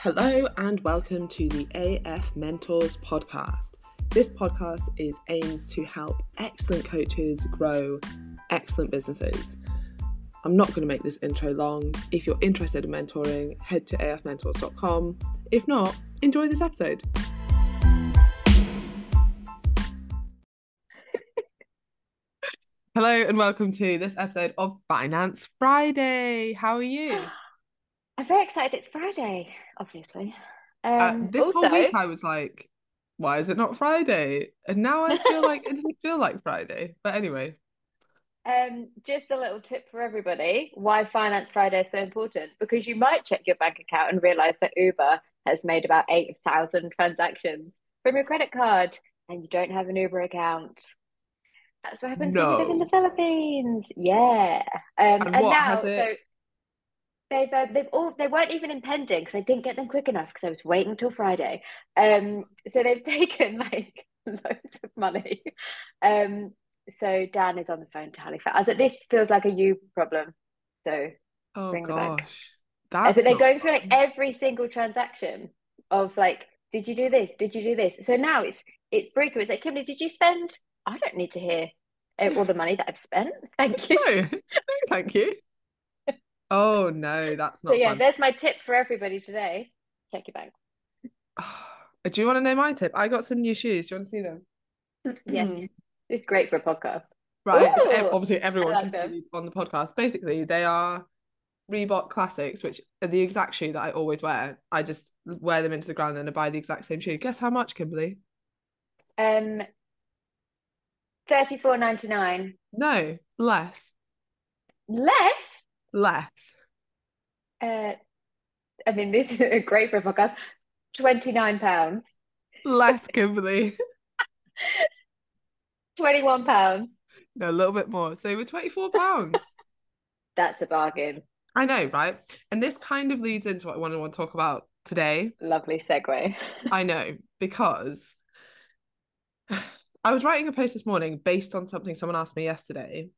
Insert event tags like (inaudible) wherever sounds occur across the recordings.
Hello and welcome to the AF Mentors podcast. This podcast is aims to help excellent coaches grow excellent businesses. I'm not going to make this intro long. If you're interested in mentoring, head to afmentors.com. If not, enjoy this episode. (laughs) Hello and welcome to this episode of Finance Friday. How are you? (laughs) I'm very excited. It's Friday, obviously. Uh, Um, this also, whole week I was like, why is it not Friday? And now I feel like it doesn't feel like Friday. But anyway, um, just a little tip for everybody: why Finance Friday is so important. Because you might check your bank account and realize that Uber has made about eight thousand transactions from your credit card, and you don't have an Uber account. That's what happens when you live in the Philippines. Yeah. Um, And and now, so they've uh, they've all they weren't even impending because I didn't get them quick enough because I was waiting till Friday. Um, so they've (laughs) taken like loads of money. Um, so Dan is on the phone to Halifax. This feels like a you problem. So oh Bring it back. gosh, I that's think they're going through like every single transaction of like, did you do this? Did you do this? So now it's it's brutal. It's like, Kimberly, did you spend? I don't need to hear uh, all the money that I've spent. (laughs) Thank you. No, (laughs) thank you. Oh no, that's So not yeah, fun. there's my tip for everybody today. Check your bank. (sighs) Do you want to know my tip? I got some new shoes. Do you want to see them? Yes. It's great for a podcast. Right. so ev- obviously, everyone like can see these on the podcast. Basically, they are Reebok Classics, which are the exact shoe that I always wear. I just wear them into the ground and I buy the exact same shoe. Guess how much, Kimberly? Um, thirty-four ninety-nine. No, less. Less. Less. Uh, I mean, this is great for a podcast. Twenty-nine pounds. Less, Kimberly. Twenty-one pounds. No, a little bit more. So we're 24 pounds. (laughs) That's a bargain. I know, right? And this kind of leads into what I want to, want to talk about today. Lovely segue. I know, because (sighs) I was writing a post this morning based on something someone asked me yesterday.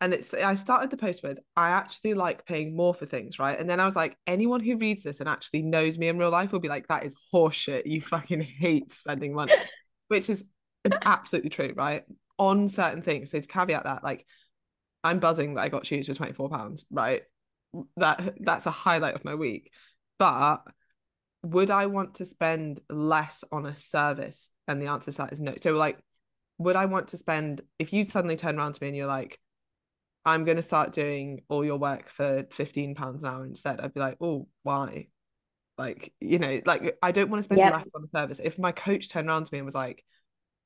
And it's I started the post with I actually like paying more for things, right? And then I was like, anyone who reads this and actually knows me in real life will be like, that is horseshit. You fucking hate spending money, (laughs) which is absolutely true, right? On certain things. So to caveat that, like I'm buzzing that I got shoes for 24 pounds, right? That that's a highlight of my week. But would I want to spend less on a service? And the answer to that is no. So, like, would I want to spend if you suddenly turn around to me and you're like, I'm going to start doing all your work for 15 pounds an hour instead, I'd be like, oh, why? Like, you know, like I don't want to spend Yep. less on the service. If my coach turned around to me and was like,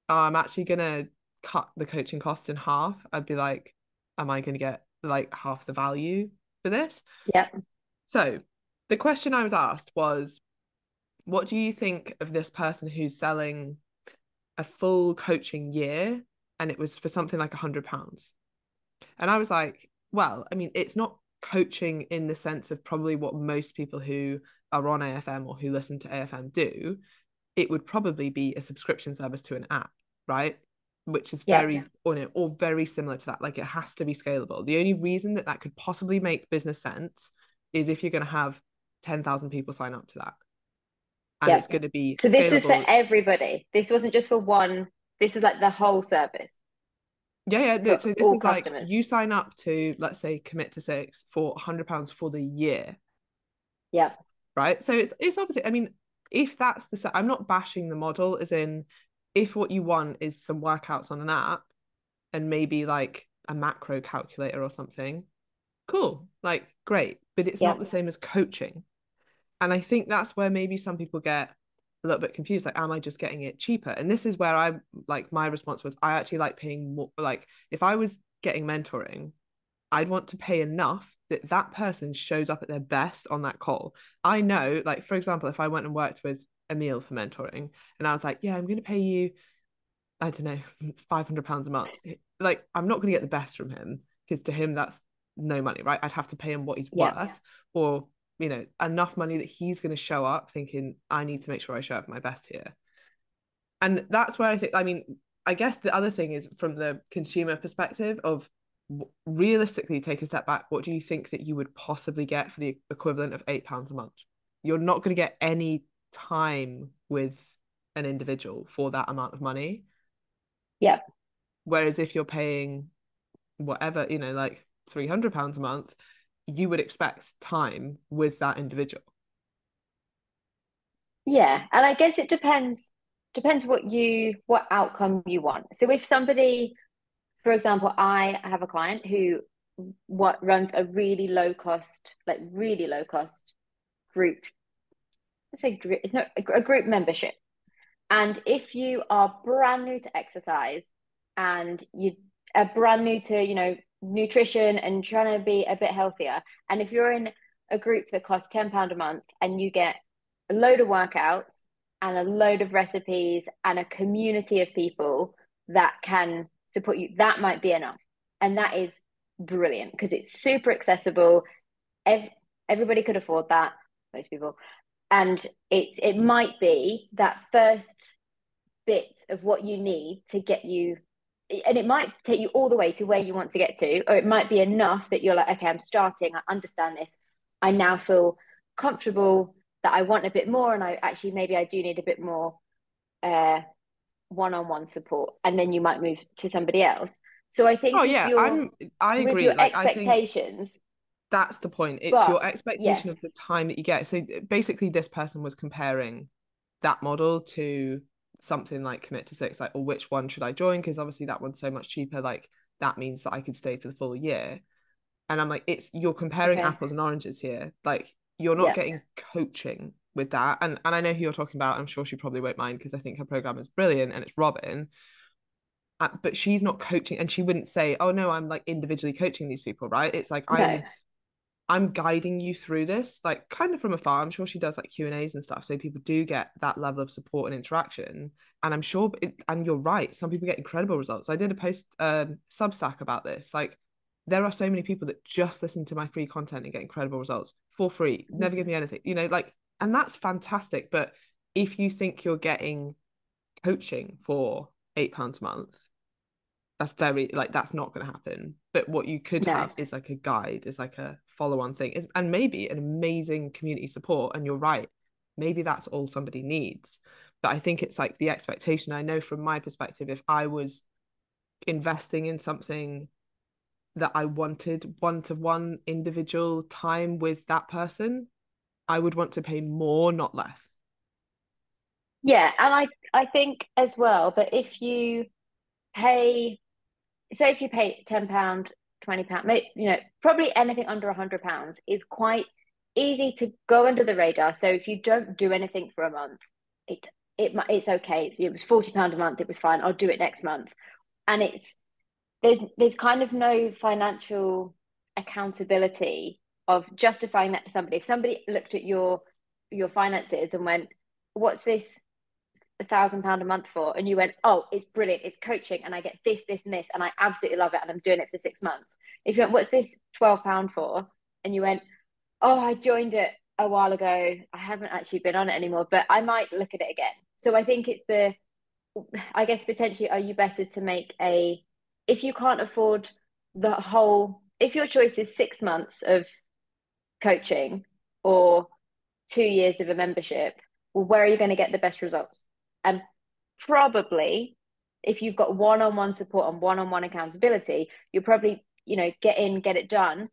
oh, I'm actually going to cut the coaching cost in half, I'd be like, am I going to get like half the value for this? Yeah. So the question I was asked was, what do you think of this person who's selling a full coaching year and it was for something like a hundred pounds? And I was like, well, I mean, it's not coaching in the sense of probably what most people who are on AFM or who listen to AFM do. It would probably be a subscription service to an app, right? Which is Yeah. very, or, no, or very similar to that. Like it has to be scalable. The only reason that that could possibly make business sense is if you're going to have 10,000 people sign up to that. And Yeah. it's going to be So this is for everybody. This wasn't just for one. This was like the whole service. Yeah, yeah. No, so this is like you sign up to, let's say, commit to six for £100 for the year. Yeah. right? So it's it's obviously, I mean, if that's the, I'm not bashing the model, as in, if what you want is some workouts on an app and maybe like a macro calculator or something, cool, like great, but it's Yeah. not the same as coaching. And I think that's where maybe some people get little bit confused like am i just getting it cheaper? And this is where i like my response was i actually like paying more like if i was getting mentoring i'd want to pay enough that that person shows up at their best on that call. I know like for example if i went and worked with emil for mentoring and i was like yeah i'm going to pay you i don't know (laughs) 500 pounds a month like i'm not going to get the best from him because to him that's no money right? I'd have to pay him what he's Yeah. worth or you know enough money that he's going to show up thinking i need to make sure i show up my best here and that's where i think i mean i guess the other thing is from the consumer perspective of realistically take a step back what do you think that you would possibly get for the equivalent of eight pounds a month you're not going to get any time with an individual for that amount of money. Yep. Whereas if you're paying whatever, you know, like 300 pounds a month, you would expect time with that individual. Yeah, and I guess it depends depends what you what outcome you want. So if somebody, for example, I have a client who what runs a really low cost, like really low cost group. Let's say it's not a group membership. And if you are brand new to exercise and you are brand new to, you know, nutrition and trying to be a bit healthier, and if you're in a group that costs £10 a month and you get a load of workouts and a load of recipes and a community of people that can support you, that might be enough. And that is brilliant because it's super accessible. Ev- everybody could afford that, most people. And it it might be that first bit of what you need to get you and it might take you all the way to where you want to get to, or it might be enough that you're like, okay, I'm starting, I understand this. I now feel comfortable that I want a bit more, and I actually maybe I do need a bit more uh, one-on-one support, and then you might move to somebody else. So I think. Oh yeah, I'm. I agree. Your like, expectations. that's the point. It's but, your expectation yeah. of the time that you get. So basically, this person was comparing that model to something like commit to six, like, or which one should I join? Because obviously that one's so much cheaper. Like that means that I could stay for the full year. And I'm like, it's you're comparing okay. apples and oranges here. Like you're not yeah. getting coaching with that. And and I know who you're talking about. I'm sure she probably won't mind because I think her program is brilliant and it's Robin. Uh, but she's not coaching and she wouldn't say oh no i'm like individually coaching these people right it's like i'm i'm guiding you through this like kind of from afar. I'm sure she does like q and a's and stuff so people do get that level of support and interaction. And i'm sure it, and you're right some people get incredible results. I did a post um substack about this like there are so many people that just listen to my free content and get incredible results for free never give me anything you know like and that's fantastic but if you think you're getting coaching for eight pounds a month that's very like that's not going to happen. But what you could no. have is like a guide is like a follow-on thing and maybe an amazing community support and you're right maybe that's all somebody needs. But i think it's like the expectation i know from my perspective if i was investing in something that i wanted one-to-one individual time with that person i would want to pay more not less. Yeah and i i think as well that if you pay say if you pay ten pound, twenty pound, you know, probably anything under a hundred pounds is quite easy to go under the radar. So if you don't do anything for a month, it it it's okay. It was forty pound a month. It was fine. I'll do it next month, and it's there's there's kind of no financial accountability of justifying that to somebody. If somebody looked at your your finances and went, "What's this a thousand pound a month for and you went oh it's brilliant it's coaching and i get this this and this and i absolutely love it and i'm doing it for six months. If you went what's this 12 pound for? and you went oh i joined it a while ago. I haven't actually been on it anymore but i might look at it again. So i think it's the i guess potentially are you better to make a if you can't afford the whole if your choice is six months of coaching or two years of a membership well where are you going to get the best results and probably if you've got one-on-one support and one-on-one accountability, you'll probably, you know, get in, get it done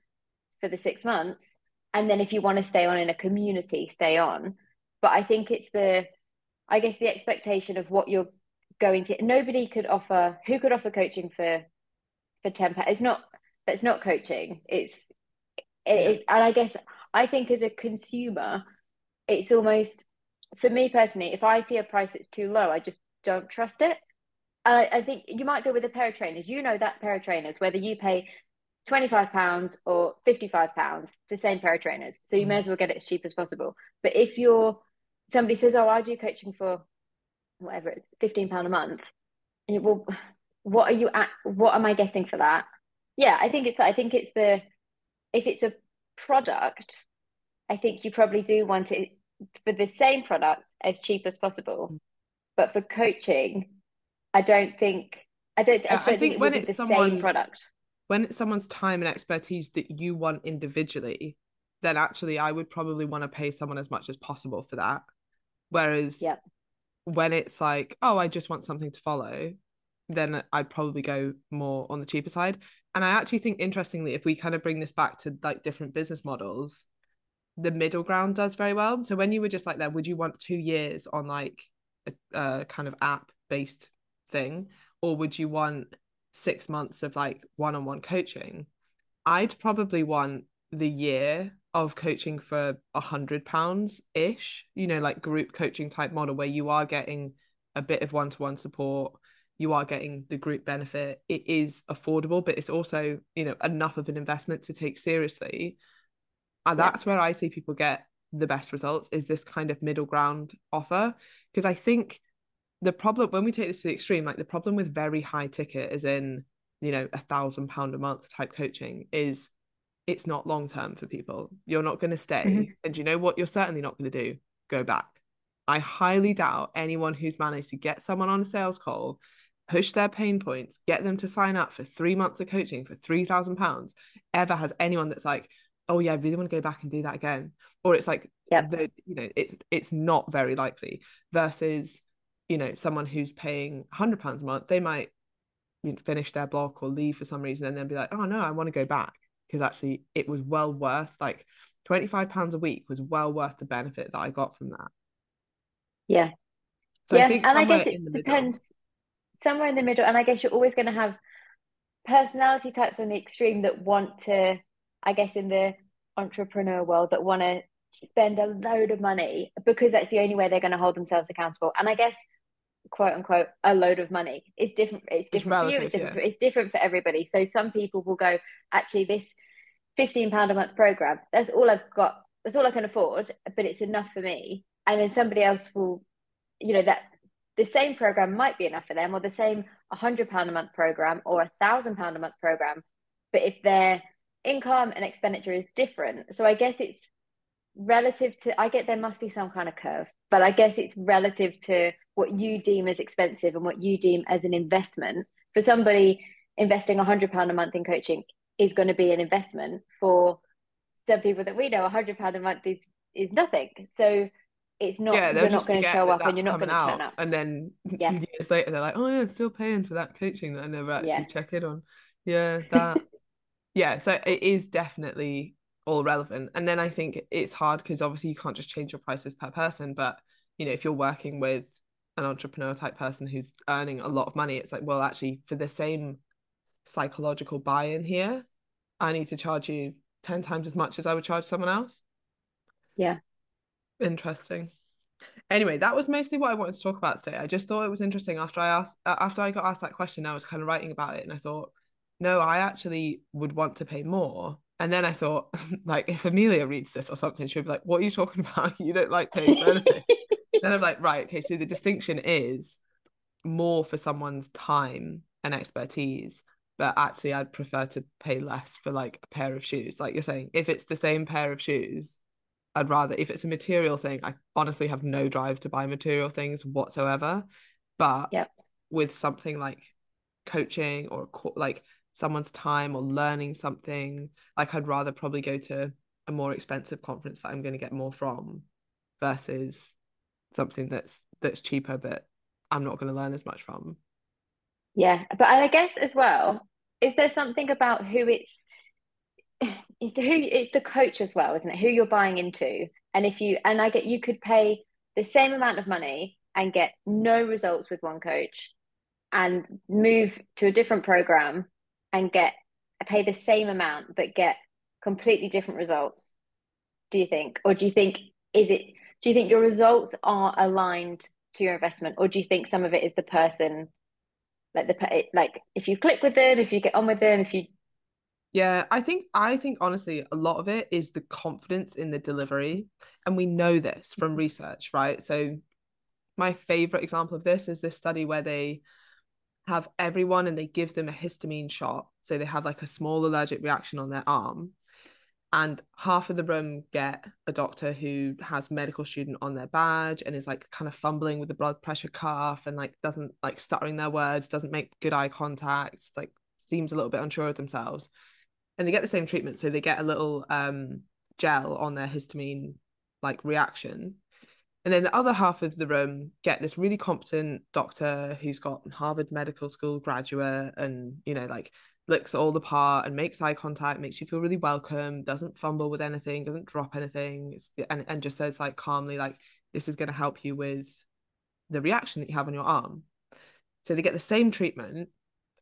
for the six months. And then if you want to stay on in a community, stay on. But I think it's the I guess the expectation of what you're going to nobody could offer who could offer coaching for for 10 it's not that's not coaching it's it, and i guess i think as a consumer it's almost for me personally, if I see a price that's too low, I just don't trust it. I, I think you might go with a pair of trainers. You know that pair of trainers, whether you pay £25 or £55, the same pair of trainers. So you mm. may as well get it as cheap as possible. But if you're somebody says, Oh, I do coaching for whatever it's fifteen pound a month, and you, well, what are you at? What am I getting for that? Yeah, I think it's I think it's the if it's a product, I think you probably do want it for the same product as cheap as possible. Mm. But for coaching, I don't think I don't. I, I think, think when it's the same product, when it's someone's time and expertise that you want individually, then actually I would probably want to pay someone as much as possible for that. Whereas Yep. when it's like, oh, I just want something to follow, then I'd probably go more on the cheaper side. And I actually think interestingly, if we kind of bring this back to like different business models, the middle ground does very well. So when you were just like that, would you want two years on like a, a kind of app based thing, or would you want six months of like one on one coaching? I'd probably want the year of coaching for a hundred pounds ish, you know, like group coaching type model where you are getting a bit of one to one support, you are getting the group benefit. It is affordable, but it's also, you know, enough of an investment to take seriously. And Yeah. that's where I see people get the best results is this kind of middle ground offer. Because I think the problem when we take this to the extreme, like the problem with very high ticket, as in, you know, a thousand pound a month type coaching, is it's not long term for people. You're not going to stay. Mhm. And you know what? You're certainly not going to do? Go back. I highly doubt anyone who's managed to get someone on a sales call, push their pain points, get them to sign up for three months of coaching for £3,000 ever has anyone that's like, oh, yeah, I really want to go back and do that again. Or it's like, Yep. the, you know, it, it's not very likely versus, you know, someone who's paying £100 a month, they might you know, finish their block or leave for some reason and then be like, oh, no, I want to go back because actually it was well worth like 25 pounds a week was well worth the benefit that I got from that. Yeah. So yeah, I think and I guess it the middle. depends somewhere in the middle. And I guess you're always going to have personality types on the extreme that want to, I guess, in the entrepreneur world, that want to spend a load of money because that's the only way they're going to hold themselves accountable. And I guess, quote unquote, a load of money. It's different. It's It's different for you. It's different. yeah. For, it's different for everybody. So some people will go, actually, this fifteen pound a month program. That's all I've got. That's all I can afford. But it's enough for me. And then somebody else will, you know, that the same program might be enough for them, or the same hundred pound a month program, or a thousand pound a month program. But if their income and expenditure is different, so I guess it's relative to. I get there must be some kind of curve, but I guess it's relative to what you deem as expensive and what you deem as an investment. For somebody investing a hundred pound a month in coaching is going to be an investment. For some people that we know, a hundred pound a month is is nothing. So it's not yeah, you're not going to show that up and you're not going to turn up. And then (laughs) Yeah. years later, they're like, oh, yeah, still paying for that coaching that I never actually Yeah. check in on. Yeah, that. Yeah, so it is definitely all relevant. And then I think it's hard because obviously you can't just change your prices per person. But, you know, if you're working with an entrepreneur type person who's earning a lot of money, it's like, well, actually, for the same psychological buy in here, I need to charge you 10 times as much as I would charge someone else. Yeah. Interesting. Anyway, that was mostly what I wanted to talk about today. I just thought it was interesting after I asked uh, after I got asked that question, I was kind of writing about it and I thought, no, I actually would want to pay more. And then I thought, (laughs) like, if Amelia reads this or something, she'll be like, What are you talking (laughs) about? You don't like paying for anything. (laughs) then I'm like, right, okay, so the distinction is more for someone's time and expertise, but actually I'd prefer to pay less for like a pair of shoes. Like you're saying, if it's the same pair of shoes, I'd rather if it's a material thing, I honestly have no drive to buy material things whatsoever. But Yep. with something like coaching or co- like someone's time or learning something, like I'd rather probably go to a more expensive conference that I'm going to get more from versus something that's that's cheaper but I'm not going to learn as much from. Yeah, but I guess as well, is there something about who it's it's who it's the coach as well, isn't it? Who you're buying into, and if you and I get you could pay the same amount of money and get no results with one coach, and move to a different program and get pay the same amount but get completely different results. Do you think, or do you think is it? Do you think your results are aligned to your investment, or do you think some of it is the person? like the like if you click with them if you get on with them if you Yeah, I think I think honestly a lot of it is the confidence in the delivery and we know this from mm-hmm. research, right? So my favorite example of this is this study where they have everyone and they give them a histamine shot. So they have like a small allergic reaction on their arm and half of the room get a doctor who has medical student on their badge and is like kind of fumbling with the blood pressure cuff and like doesn't like stuttering their words, doesn't make good eye contact, like seems a little bit unsure of themselves. And they get the same treatment. So they get a little um gel on their histamine like reaction. And then the other half of the room get this really competent doctor who's got Harvard Medical School graduate and, you know, like looks all the part and makes eye contact, makes you feel really welcome, doesn't fumble with anything, doesn't drop anything, and, and just says like calmly, like, this is going to help you with the reaction that you have on your arm. So they get the same treatment,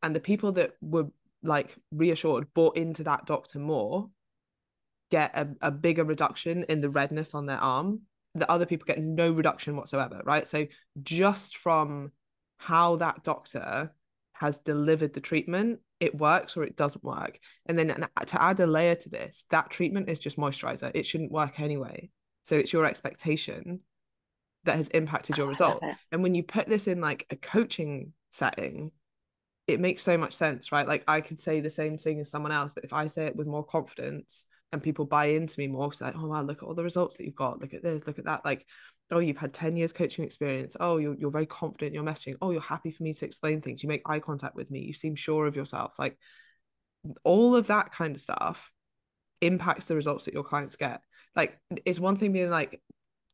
and the people that were like reassured, bought into that doctor more, get a, a bigger reduction in the redness on their arm. The other people get no reduction whatsoever, right? So just from how that doctor has delivered the treatment, it works or it doesn't work. And then to add a layer to this, that treatment is just moisturizer. It shouldn't work anyway. So it's your expectation that has impacted your result. And when you put this in like a coaching setting, it makes so much sense, right? Like I could say the same thing as someone else, but if I say it with more confidence and people buy into me more, it's like, oh wow, look at all the results that you've got. Look at this, look at that. Like, oh, you've had 10 years coaching experience. Oh, you're you're very confident in your messaging. Oh, you're happy for me to explain things. You make eye contact with me. You seem sure of yourself. Like all of that kind of stuff impacts the results that your clients get. Like it's one thing being like,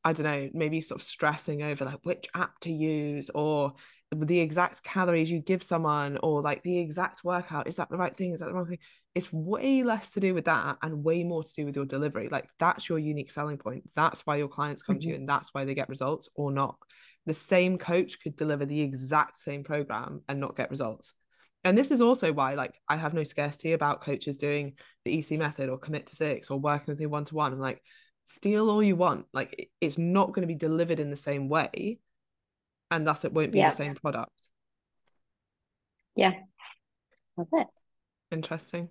I don't know, maybe sort of stressing over like which app to use or the exact calories you give someone or like the exact workout. Is that the right thing? Is that the wrong thing? It's way less to do with that and way more to do with your delivery. Like that's your unique selling point. That's why your clients come mm-hmm. to you mm-hmm. and that's why they get results or not. The same coach could deliver the exact same program and not get results. And this is also why, like, I have no scarcity about coaches doing the EC method or commit to six or working with me one to one. I'm like, steal all you want like it's not going to be delivered in the same way and thus it won't be yeah. the same product. Yeah. That's it. Interesting.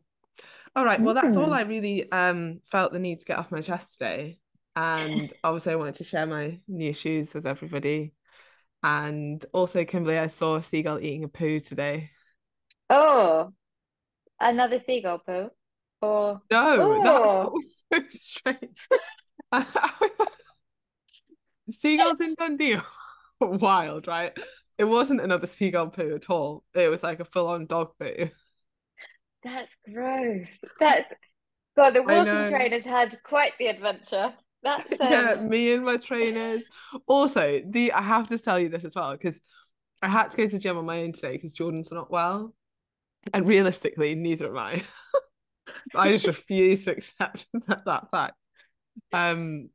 All right well that's all mm. i really um felt the need to get off my chest today. And (laughs) obviously i wanted to share my new shoes with everybody. And also kimberly i saw a seagull eating a poo today. Oh another seagull poo? Or no oh. that was so strange. (laughs) Seagulls in Dundee (laughs) (laughs) wild, right? It wasn't another seagull poo at all. It was like a full-on dog poo. That's gross. That's God. The walking trainers had quite the adventure. That's (laughs) um... yeah. Me and my trainers. Also, the I have to tell you this as well because I had to go to the gym on my own today because Jordan's not well, and realistically, neither am I. (laughs) I just refuse to accept that, that fact. Um,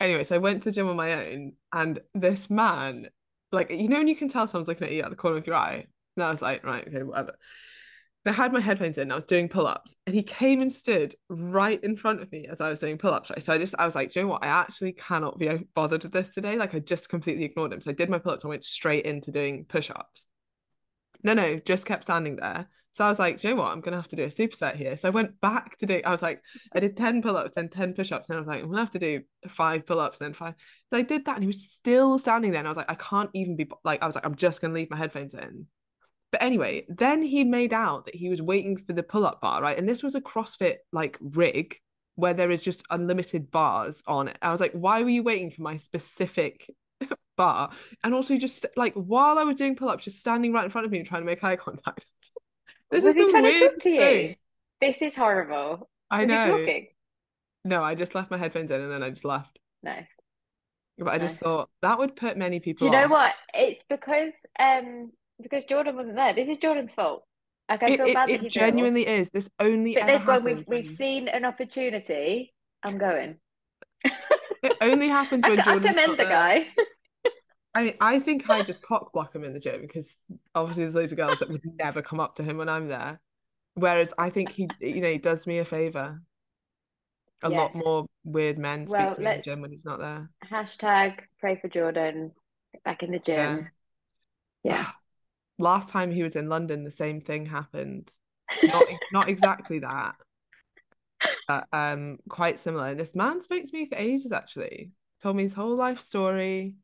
anyway, so I went to the gym on my own, and this man, like, you know, when you can tell someone's looking at you at the corner of your eye, and I was like, right, okay, whatever. And I had my headphones in, and I was doing pull ups, and he came and stood right in front of me as I was doing pull ups. Right, so I just, I was like, do you know what? I actually cannot be uh, bothered with this today. Like, I just completely ignored him. So I did my pull ups and went straight into doing push ups. No, no, just kept standing there. So I was like, you know what? I'm gonna have to do a superset here. So I went back to do. I was like, I did ten pull-ups and ten push-ups, and I was like, I'm gonna have to do five pull-ups then five. So I did that, and he was still standing there, and I was like, I can't even be like, I was like, I'm just gonna leave my headphones in. But anyway, then he made out that he was waiting for the pull-up bar, right? And this was a CrossFit like rig where there is just unlimited bars on it. I was like, why were you waiting for my specific bar? And also just like while I was doing pull-ups, just standing right in front of me and trying to make eye contact. (laughs) This was is he trying to talk to you? This is horrible. I was know. No, I just left my headphones in and then I just left. Nice. But I just thought that would put many people. Do you know what? It's because um because Jordan wasn't there. This is Jordan's fault. Like I feel it, bad it, it genuinely is. This only but ever happens we've we've seen an opportunity. I'm going. it only happens (laughs) when I, Jordan's I commend the guy. I mean, I think I just cock block him in the gym because obviously there's loads of girls that would never come up to him when I'm there. Whereas I think he, you know, he does me a favor. A yeah. lot more weird men well, speak to me in the gym when he's not there. Hashtag pray for Jordan back in the gym. Yeah. yeah. (sighs) Last time he was in London, the same thing happened. Not not (laughs) exactly that, but um, quite similar. And this man spoke to me for ages. Actually, told me his whole life story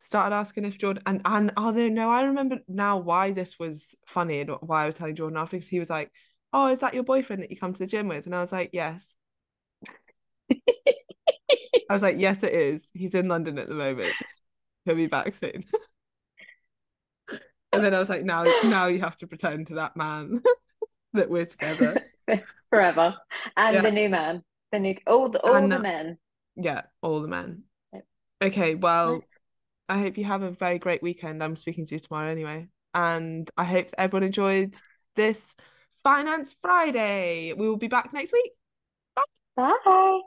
started asking if Jordan and and oh no, I remember now why this was funny and why I was telling Jordan after because he was like, Oh, is that your boyfriend that you come to the gym with? And I was like, Yes. I was like, Yes, it is. He's in London at the moment. He'll be back soon. and then I was like, now now you have to pretend to that man (laughs) that we're together. (laughs) Forever. And yeah. the new man. The new all the all And, the men. Yeah, all the men. Okay, well. I hope you have a very great weekend. I'm speaking to you tomorrow anyway. And I hope everyone enjoyed this Finance Friday. We will be back next week. Bye.